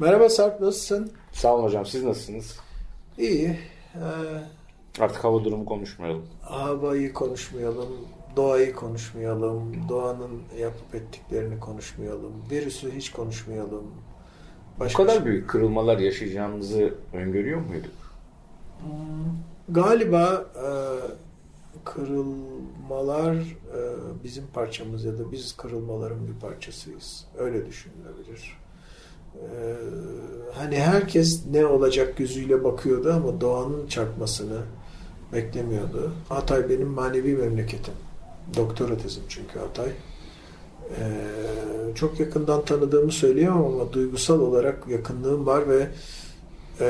Merhaba Sarp nasılsın? Sağ olun hocam. Siz nasılsınız? İyi. Ee, Artık hava durumu konuşmayalım. havayı konuşmayalım, doğayı konuşmayalım, doğanın yapıp ettiklerini konuşmayalım, virüsü hiç konuşmayalım. Bu Başka kadar şey- büyük kırılmalar yaşayacağımızı öngörüyor muyduk? Galiba e, kırılmalar e, bizim parçamız ya da biz kırılmaların bir parçasıyız. Öyle düşünülebilir. E, hani herkes ne olacak gözüyle bakıyordu ama doğanın çarpmasını beklemiyordu. Hatay benim manevi memleketim. Doktora tezim çünkü Hatay. E, çok yakından tanıdığımı söyleyemem ama duygusal olarak yakınlığım var ve e,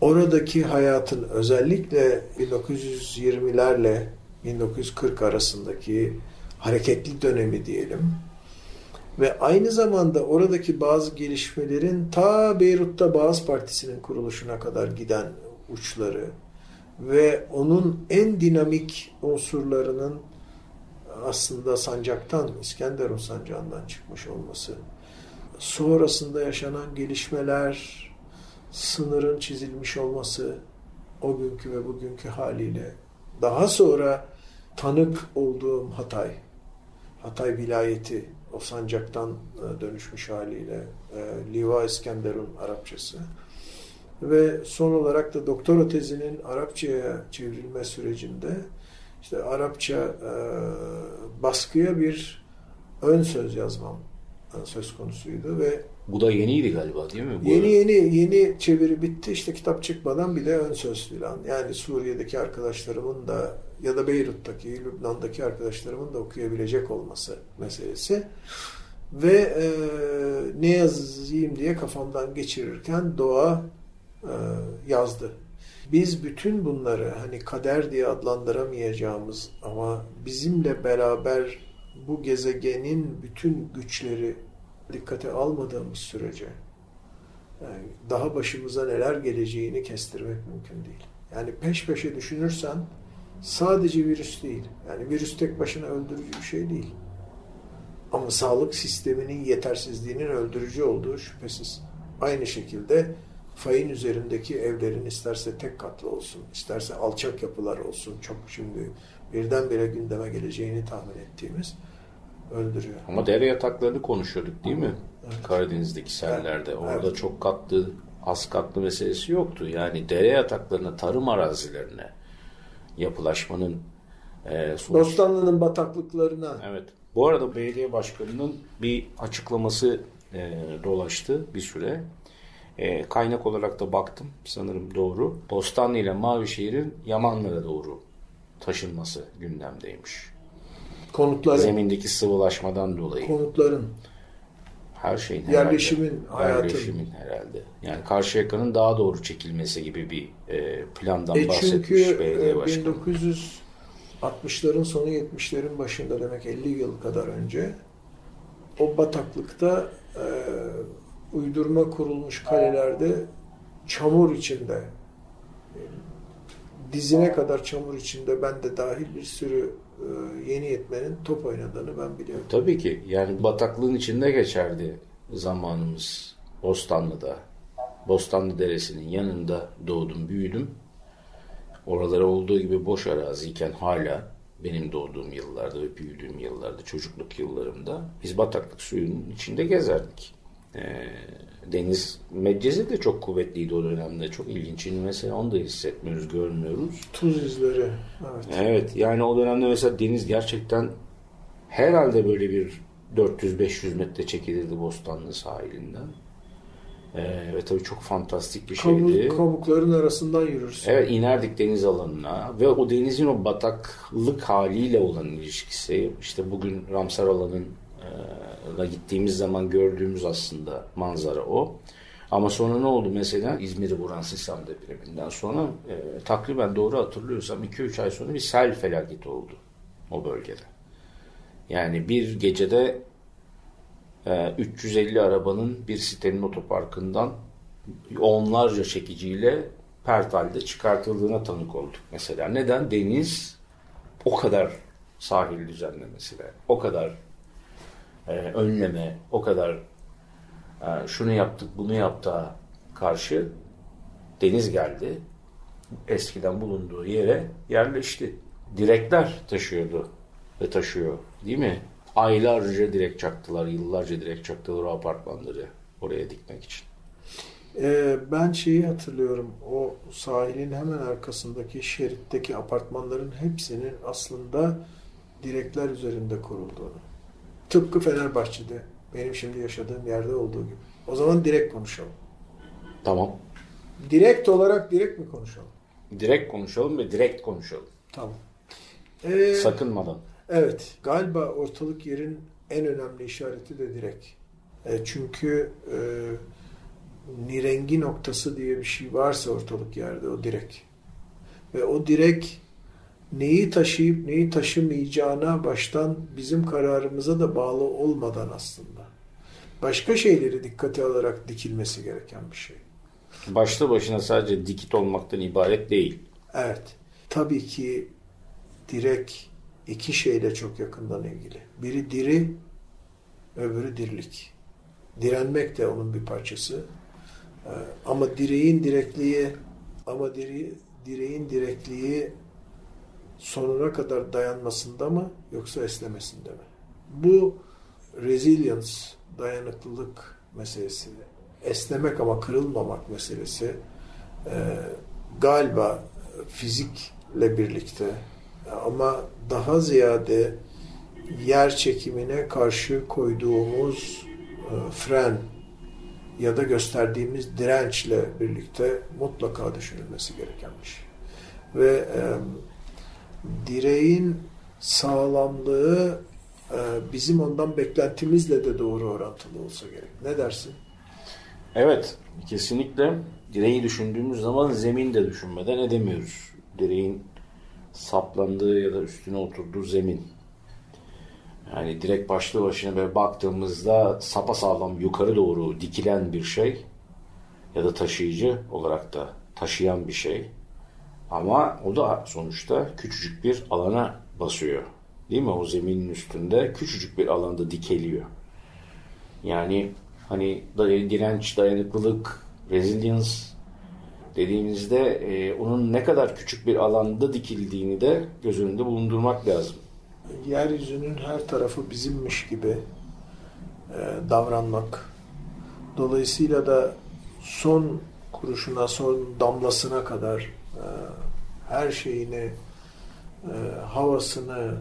oradaki hayatın özellikle 1920'lerle 1940 arasındaki hareketli dönemi diyelim ve aynı zamanda oradaki bazı gelişmelerin ta Beyrut'ta Bağız Partisi'nin kuruluşuna kadar giden uçları ve onun en dinamik unsurlarının aslında sancaktan, İskenderun sancağından çıkmış olması, sonrasında yaşanan gelişmeler, sınırın çizilmiş olması o günkü ve bugünkü haliyle daha sonra tanık olduğum Hatay, Hatay vilayeti o sancaktan e, dönüşmüş haliyle e, Liva İskenderun Arapçası ve son olarak da doktora tezinin Arapçaya çevrilme sürecinde işte Arapça e, baskıya bir ön söz yazmam söz konusuydu ve Bu da yeniydi galiba değil mi? Bu Yeni yeni yeni çeviri bitti işte kitap çıkmadan bir de ön söz filan. Yani Suriye'deki arkadaşlarımın da ya da Beyrut'taki, Lübnan'daki arkadaşlarımın da okuyabilecek olması meselesi. Ve e, ne yazayım diye kafamdan geçirirken doğa e, yazdı. Biz bütün bunları hani kader diye adlandıramayacağımız ama bizimle beraber bu gezegenin bütün güçleri dikkate almadığımız sürece yani daha başımıza neler geleceğini kestirmek mümkün değil. Yani peş peşe düşünürsen sadece virüs değil. Yani virüs tek başına öldürücü bir şey değil. Ama sağlık sisteminin yetersizliğinin öldürücü olduğu şüphesiz. Aynı şekilde fayın üzerindeki evlerin isterse tek katlı olsun, isterse alçak yapılar olsun, çok şimdi birdenbire gündeme geleceğini tahmin ettiğimiz öldürüyor. Ama dere yataklarını konuşuyorduk değil mi? Evet. Karadeniz'deki sellerde. Evet. Orada Evet. çok katlı, az katlı meselesi yoktu. Yani dere yataklarına, tarım arazilerine yapılaşmanın e, sonuç- Bostanlı'nın bataklıklarına Evet. Bu arada belediye başkanının bir açıklaması e, dolaştı bir süre. E, kaynak olarak da baktım. Sanırım doğru. Bostanlı ile Mavişehir'in Yamanlı'ya doğru taşınması gündemdeymiş. konutların, Zemindeki sıvılaşmadan dolayı. konutların Her şeyin herhalde. Yerleşimin, hayatın. Yerleşimin herhalde. Yani Karşıyaka'nın daha doğru çekilmesi gibi bir e, plandan E bahsetmiş çünkü belediye e, başkanı. 1960'ların sonu 70'lerin başında demek 50 yıl kadar önce o bataklıkta e, uydurma kurulmuş kalelerde çamur içinde e, dizine kadar çamur içinde ben de dahil bir sürü yeni yetmenin top oynadığını ben biliyorum. Tabii ki. Yani bataklığın içinde geçerdi zamanımız Bostanlı'da. Bostanlı Deresi'nin yanında doğdum, büyüdüm. Oralara olduğu gibi boş araziyken hala benim doğduğum yıllarda ve büyüdüğüm yıllarda, çocukluk yıllarımda biz bataklık suyunun içinde gezerdik. Ee, deniz meccesi de çok kuvvetliydi o dönemde. Çok ilginç. Şimdi mesela onu da hissetmiyoruz, görmüyoruz. Tuz izleri. Evet. Evet yani o dönemde mesela deniz gerçekten herhalde böyle bir 400-500 metre çekilirdi Bostanlı sahilinden. Ee, ve tabii çok fantastik bir Kabuk, şeydi. kabukların arasından yürürsün. Evet inerdik deniz alanına ve o denizin o bataklık haliyle olan ilişkisi işte bugün Ramsar alanın e, gittiğimiz zaman gördüğümüz aslında manzara o. Ama sonra ne oldu mesela İzmir'i vuran Sisam depreminden sonra e, takriben doğru hatırlıyorsam 2-3 ay sonra bir sel felaketi oldu o bölgede. Yani bir gecede e, 350 arabanın bir sitenin otoparkından onlarca çekiciyle pert halde çıkartıldığına tanık olduk mesela. Neden? Deniz o kadar sahil düzenlemesiyle, o kadar e, önleme, o kadar e, şunu yaptık, bunu yaptı karşı deniz geldi. Eskiden bulunduğu yere yerleşti. Direkler taşıyordu ve taşıyor değil mi? Aylarca direk çaktılar, yıllarca direk çaktılar o apartmanları oraya dikmek için. Ee, ben şeyi hatırlıyorum. O sahilin hemen arkasındaki şeritteki apartmanların hepsinin aslında direkler üzerinde kurulduğunu. Tıpkı Fenerbahçe'de benim şimdi yaşadığım yerde olduğu gibi. O zaman direkt konuşalım. Tamam. Direkt olarak direkt mi konuşalım? Direkt konuşalım ve direkt konuşalım. Tamam. Ee, Sakınmadan. Evet, galiba ortalık yerin en önemli işareti de direk. E, çünkü e, nirengi noktası diye bir şey varsa ortalık yerde o direk. Ve o direk neyi taşıyıp neyi taşımayacağına baştan bizim kararımıza da bağlı olmadan aslında. Başka şeyleri dikkate alarak dikilmesi gereken bir şey. Başlı başına sadece dikit olmaktan ibaret değil. Evet. Tabii ki direk iki şeyle çok yakından ilgili. Biri diri, öbürü dirlik. Direnmek de onun bir parçası. Ee, Ama direğin direkliği ama diri, direğin direkliği sonuna kadar dayanmasında mı yoksa esnemesinde mi? Bu resilience, dayanıklılık meselesi, esnemek ama kırılmamak meselesi e, galiba fizikle birlikte ama daha ziyade yer çekimine karşı koyduğumuz e, fren ya da gösterdiğimiz dirençle birlikte mutlaka düşünülmesi gereken bir şey. Ve e, direğin sağlamlığı e, bizim ondan beklentimizle de doğru orantılı olsa gerek. Ne dersin? Evet, kesinlikle direği düşündüğümüz zaman zemin de düşünmeden edemiyoruz. Direğin saplandığı ya da üstüne oturduğu zemin. Yani direkt başlı başına böyle baktığımızda sapasağlam yukarı doğru dikilen bir şey ya da taşıyıcı olarak da taşıyan bir şey. Ama o da sonuçta küçücük bir alana basıyor. Değil mi? O zeminin üstünde küçücük bir alanda dikeliyor. Yani hani direnç, dayanıklılık, resilience dediğimizde e, onun ne kadar küçük bir alanda dikildiğini de göz önünde bulundurmak lazım. Yeryüzünün her tarafı bizimmiş gibi e, davranmak. Dolayısıyla da son kuruşuna, son damlasına kadar her şeyini, e, havasını,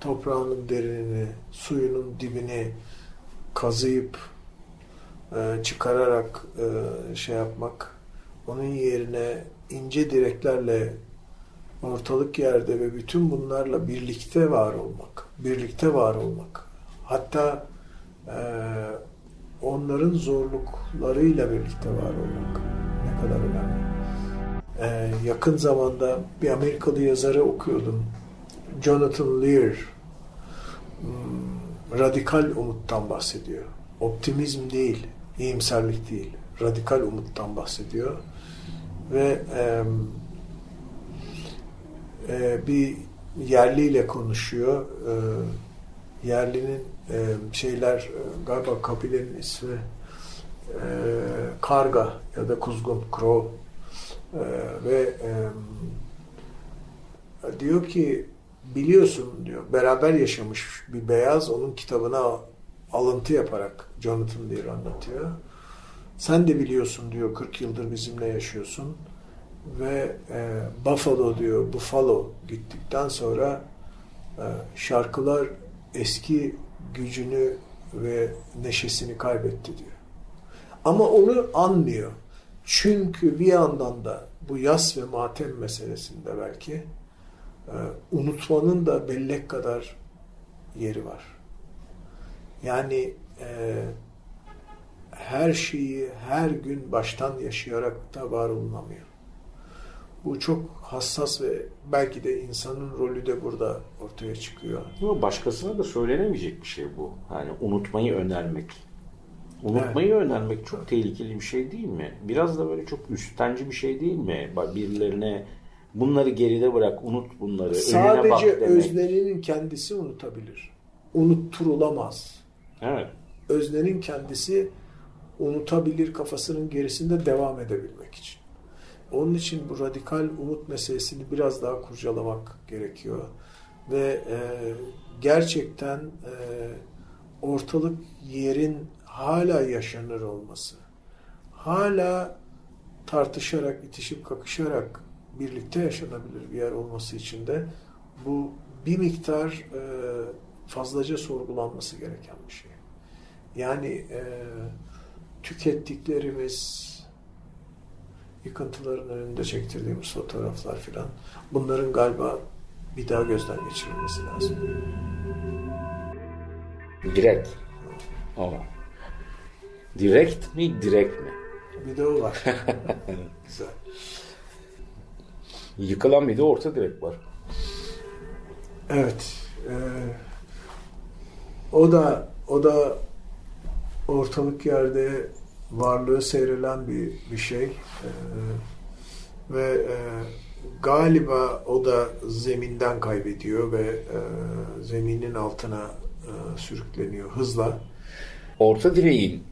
toprağının derinini, suyunun dibini kazıyıp e, çıkararak e, şey yapmak, onun yerine ince direklerle ortalık yerde ve bütün bunlarla birlikte var olmak, birlikte var olmak. Hatta e, onların zorluklarıyla birlikte var olmak ne kadar önemli. E, yakın zamanda bir Amerikalı yazarı okuyordum. Jonathan Lear hmm, radikal umuttan bahsediyor. Optimizm değil, iyimserlik değil. Radikal umuttan bahsediyor. Ve e, e, bir yerliyle konuşuyor. E, yerlinin e, şeyler e, galiba kabilenin ismi e, Karga ya da Kuzgun Crow e, ve e, diyor ki biliyorsun diyor beraber yaşamış bir beyaz onun kitabına alıntı yaparak Jonathan Lear anlatıyor. Sen de biliyorsun diyor 40 yıldır bizimle yaşıyorsun ve e, Buffalo diyor Buffalo gittikten sonra e, şarkılar eski gücünü ve neşesini kaybetti diyor. Ama onu anlıyor. Çünkü bir yandan da bu yas ve matem meselesinde belki e, unutmanın da bellek kadar yeri var. Yani e, her şeyi her gün baştan yaşayarak da var olunamıyor. Bu çok hassas ve belki de insanın rolü de burada ortaya çıkıyor. Ama başkasına da söylenemeyecek bir şey bu. Hani unutmayı önermek. Unutmayı önermek çok tehlikeli bir şey değil mi? Biraz da böyle çok üstenci bir şey değil mi? Birilerine bunları geride bırak, unut bunları, önüne bak Sadece demek. öznenin kendisi unutabilir. Unutturulamaz. Evet. Öznenin kendisi unutabilir kafasının gerisinde devam edebilmek için. Onun için bu radikal umut meselesini biraz daha kurcalamak gerekiyor. Ve e, gerçekten e, ortalık yerin hala yaşanır olması, hala tartışarak, itişip kakışarak birlikte yaşanabilir bir yer olması için de bu bir miktar e, fazlaca sorgulanması gereken bir şey. Yani e, tükettiklerimiz, yıkıntıların önünde çektirdiğimiz fotoğraflar filan bunların galiba bir daha gözden geçirilmesi lazım. Direkt. Ama. Direkt mi, direkt mi? Bir de o var. Güzel. Yıkılan bir de orta direk var. Evet. e, o da o da ortalık yerde varlığı seyrelen bir bir şey. E, ve e, galiba o da zeminden kaybediyor ve e, zeminin altına e, sürükleniyor hızla. Orta direğin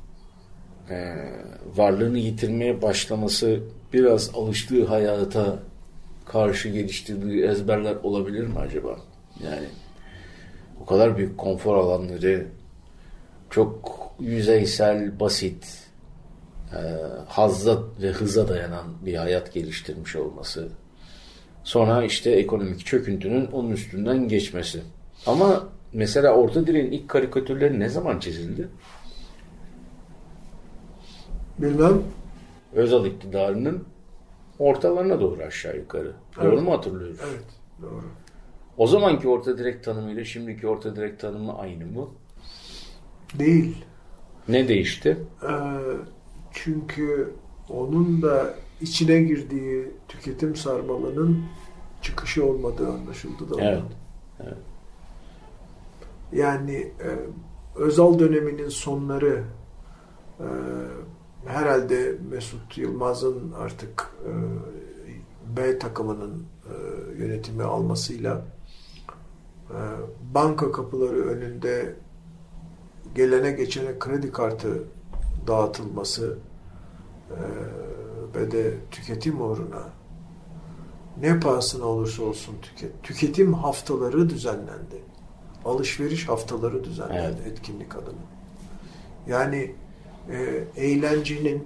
e, varlığını yitirmeye başlaması biraz alıştığı hayata karşı geliştirdiği ezberler olabilir mi acaba? Yani o kadar büyük konfor alanları çok yüzeysel, basit, e, hazza ve hıza dayanan bir hayat geliştirmiş olması. Sonra işte ekonomik çöküntünün onun üstünden geçmesi. Ama mesela Orta Direğin ilk karikatürleri ne zaman çizildi? Bilmem Özal iktidarının ortalarına doğru aşağı yukarı. Doğru Evet. mu hatırlıyoruz? evet doğru. O zamanki orta direk tanımıyla şimdiki orta direk tanımı aynı mı? Değil. Ne değişti? Ee, çünkü onun da içine girdiği tüketim sarmalının çıkışı olmadığı anlaşıldı da. Evet. Yani e, Özal döneminin sonları e, herhalde Mesut Yılmaz'ın artık e, B takımının e, yönetimi almasıyla e, banka kapıları önünde gelene geçene kredi kartı dağıtılması e, ve de tüketim uğruna ne pahasına olursa olsun tüket, tüketim haftaları düzenlendi. Alışveriş haftaları düzenlendi Evet. etkinlik adına. Yani e, eğlencenin,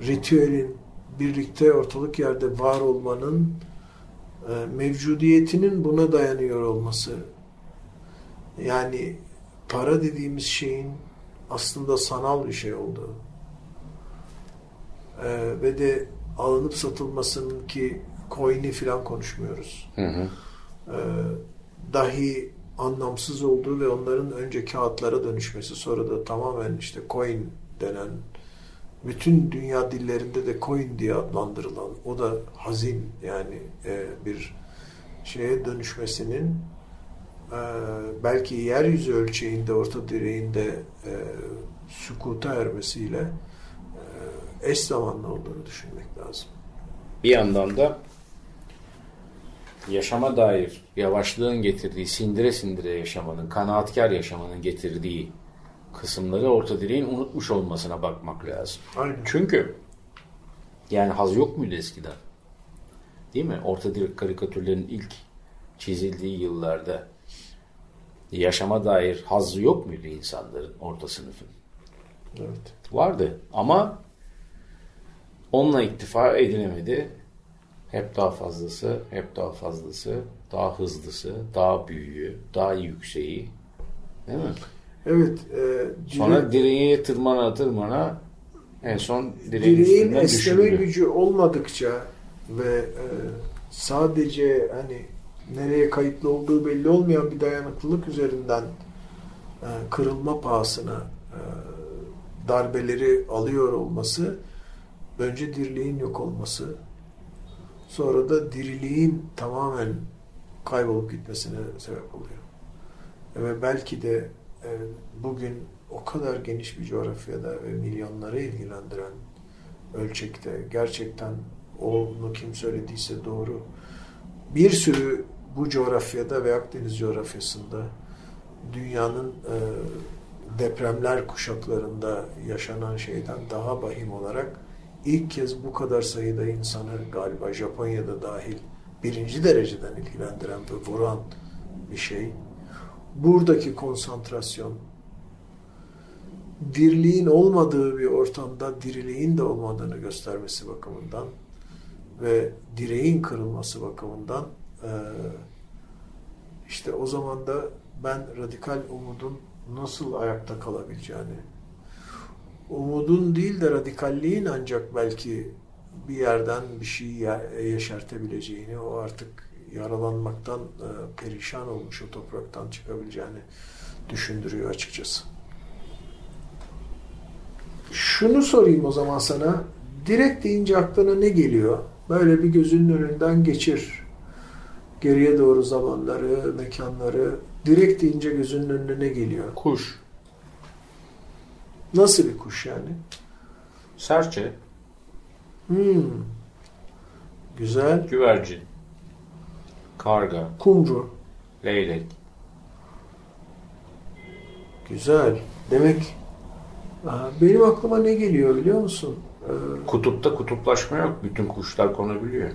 ritüelin birlikte ortalık yerde var olmanın e, mevcudiyetinin buna dayanıyor olması. Yani para dediğimiz şeyin aslında sanal bir şey olduğu e, ve de alınıp satılmasının ki coin'i falan konuşmuyoruz. Hı hı. E, dahi anlamsız olduğu ve onların önce kağıtlara dönüşmesi sonra da tamamen işte coin denen bütün dünya dillerinde de coin diye adlandırılan o da hazin yani e, bir şeye dönüşmesinin e, belki yeryüzü ölçeğinde orta direğinde e, sükuta ermesiyle e, eş zamanlı olduğunu düşünmek lazım. Bir yandan da yaşama dair yavaşlığın getirdiği, sindire sindire yaşamanın, kanaatkar yaşamanın getirdiği kısımları orta direğin unutmuş olmasına bakmak lazım. Aynen. Çünkü yani haz yok muydu eskiden? Değil mi? Orta direk karikatürlerin ilk çizildiği yıllarda yaşama dair hazzı yok muydu insanların, orta sınıfın? Evet. Vardı ama onunla iktifa edilemedi. Hep daha fazlası, hep daha fazlası, daha hızlısı, daha büyüğü, daha yükseği. Değil mi? Evet. E, Sonra direk- direğe tırmana tırmana En son direğin, direğin esneme gücü olmadıkça ve e, sadece hani nereye kayıtlı olduğu belli olmayan bir dayanıklılık üzerinden e, kırılma pahasına e, darbeleri alıyor olması önce diriliğin yok olması sonra da diriliğin tamamen kaybolup gitmesine sebep oluyor. Ve belki de e, bugün o kadar geniş bir coğrafyada ve milyonları ilgilendiren ölçekte gerçekten onu kim söylediyse doğru bir sürü bu coğrafyada ve Akdeniz coğrafyasında dünyanın e, depremler kuşaklarında yaşanan şeyden daha vahim olarak ilk kez bu kadar sayıda insanı galiba Japonya'da dahil birinci dereceden ilgilendiren ve vuran bir şey. Buradaki konsantrasyon dirliğin olmadığı bir ortamda diriliğin de olmadığını göstermesi bakımından ve direğin kırılması bakımından eee, işte o zaman da ben radikal umudun nasıl ayakta kalabileceğini umudun değil de radikalliğin ancak belki bir yerden bir şey yeşertebileceğini o artık yaralanmaktan e, perişan olmuş o topraktan çıkabileceğini düşündürüyor açıkçası. Şunu sorayım o zaman sana. Direkt deyince aklına ne geliyor? Böyle bir gözünün önünden geçir. Geriye doğru zamanları, mekanları. Direkt deyince gözünün önüne ne geliyor? Kuş, Nasıl bir kuş yani? serçe, Hmm. Güzel. güvercin, karga, Kumru. leylek. Güzel. Demek Aa, benim aklıma ne geliyor biliyor musun? Ee, Kutupta kutuplaşma yok. Bütün kuşlar konabiliyor.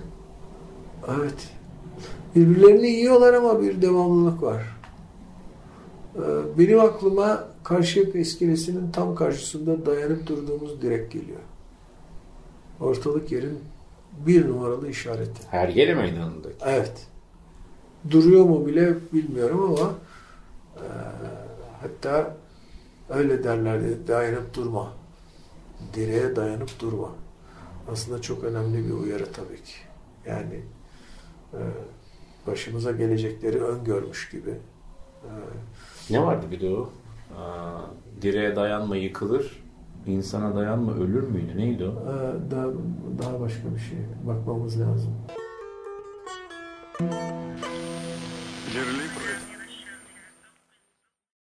evet. Birbirlerini yiyorlar ama bir devamlılık var. Ee, benim aklıma Karşıyaka iskelesinin tam karşısında dayanıp durduğumuz direk geliyor. Ortalık yerin bir numaralı işareti. Hergele meydanındaki. Evet. Duruyor mu bile bilmiyorum ama e, hatta öyle derlerdi dayanıp durma. Direğe dayanıp durma. Aslında çok önemli bir uyarı tabii ki. Yani e, başımıza gelecekleri öngörmüş gibi. E, Ne vardı bir de o? Direğe dayanma yıkılır, insana dayanma ölür müydü? Neydi o? e, daha, daha başka bir şey bakmamız lazım. Dirlik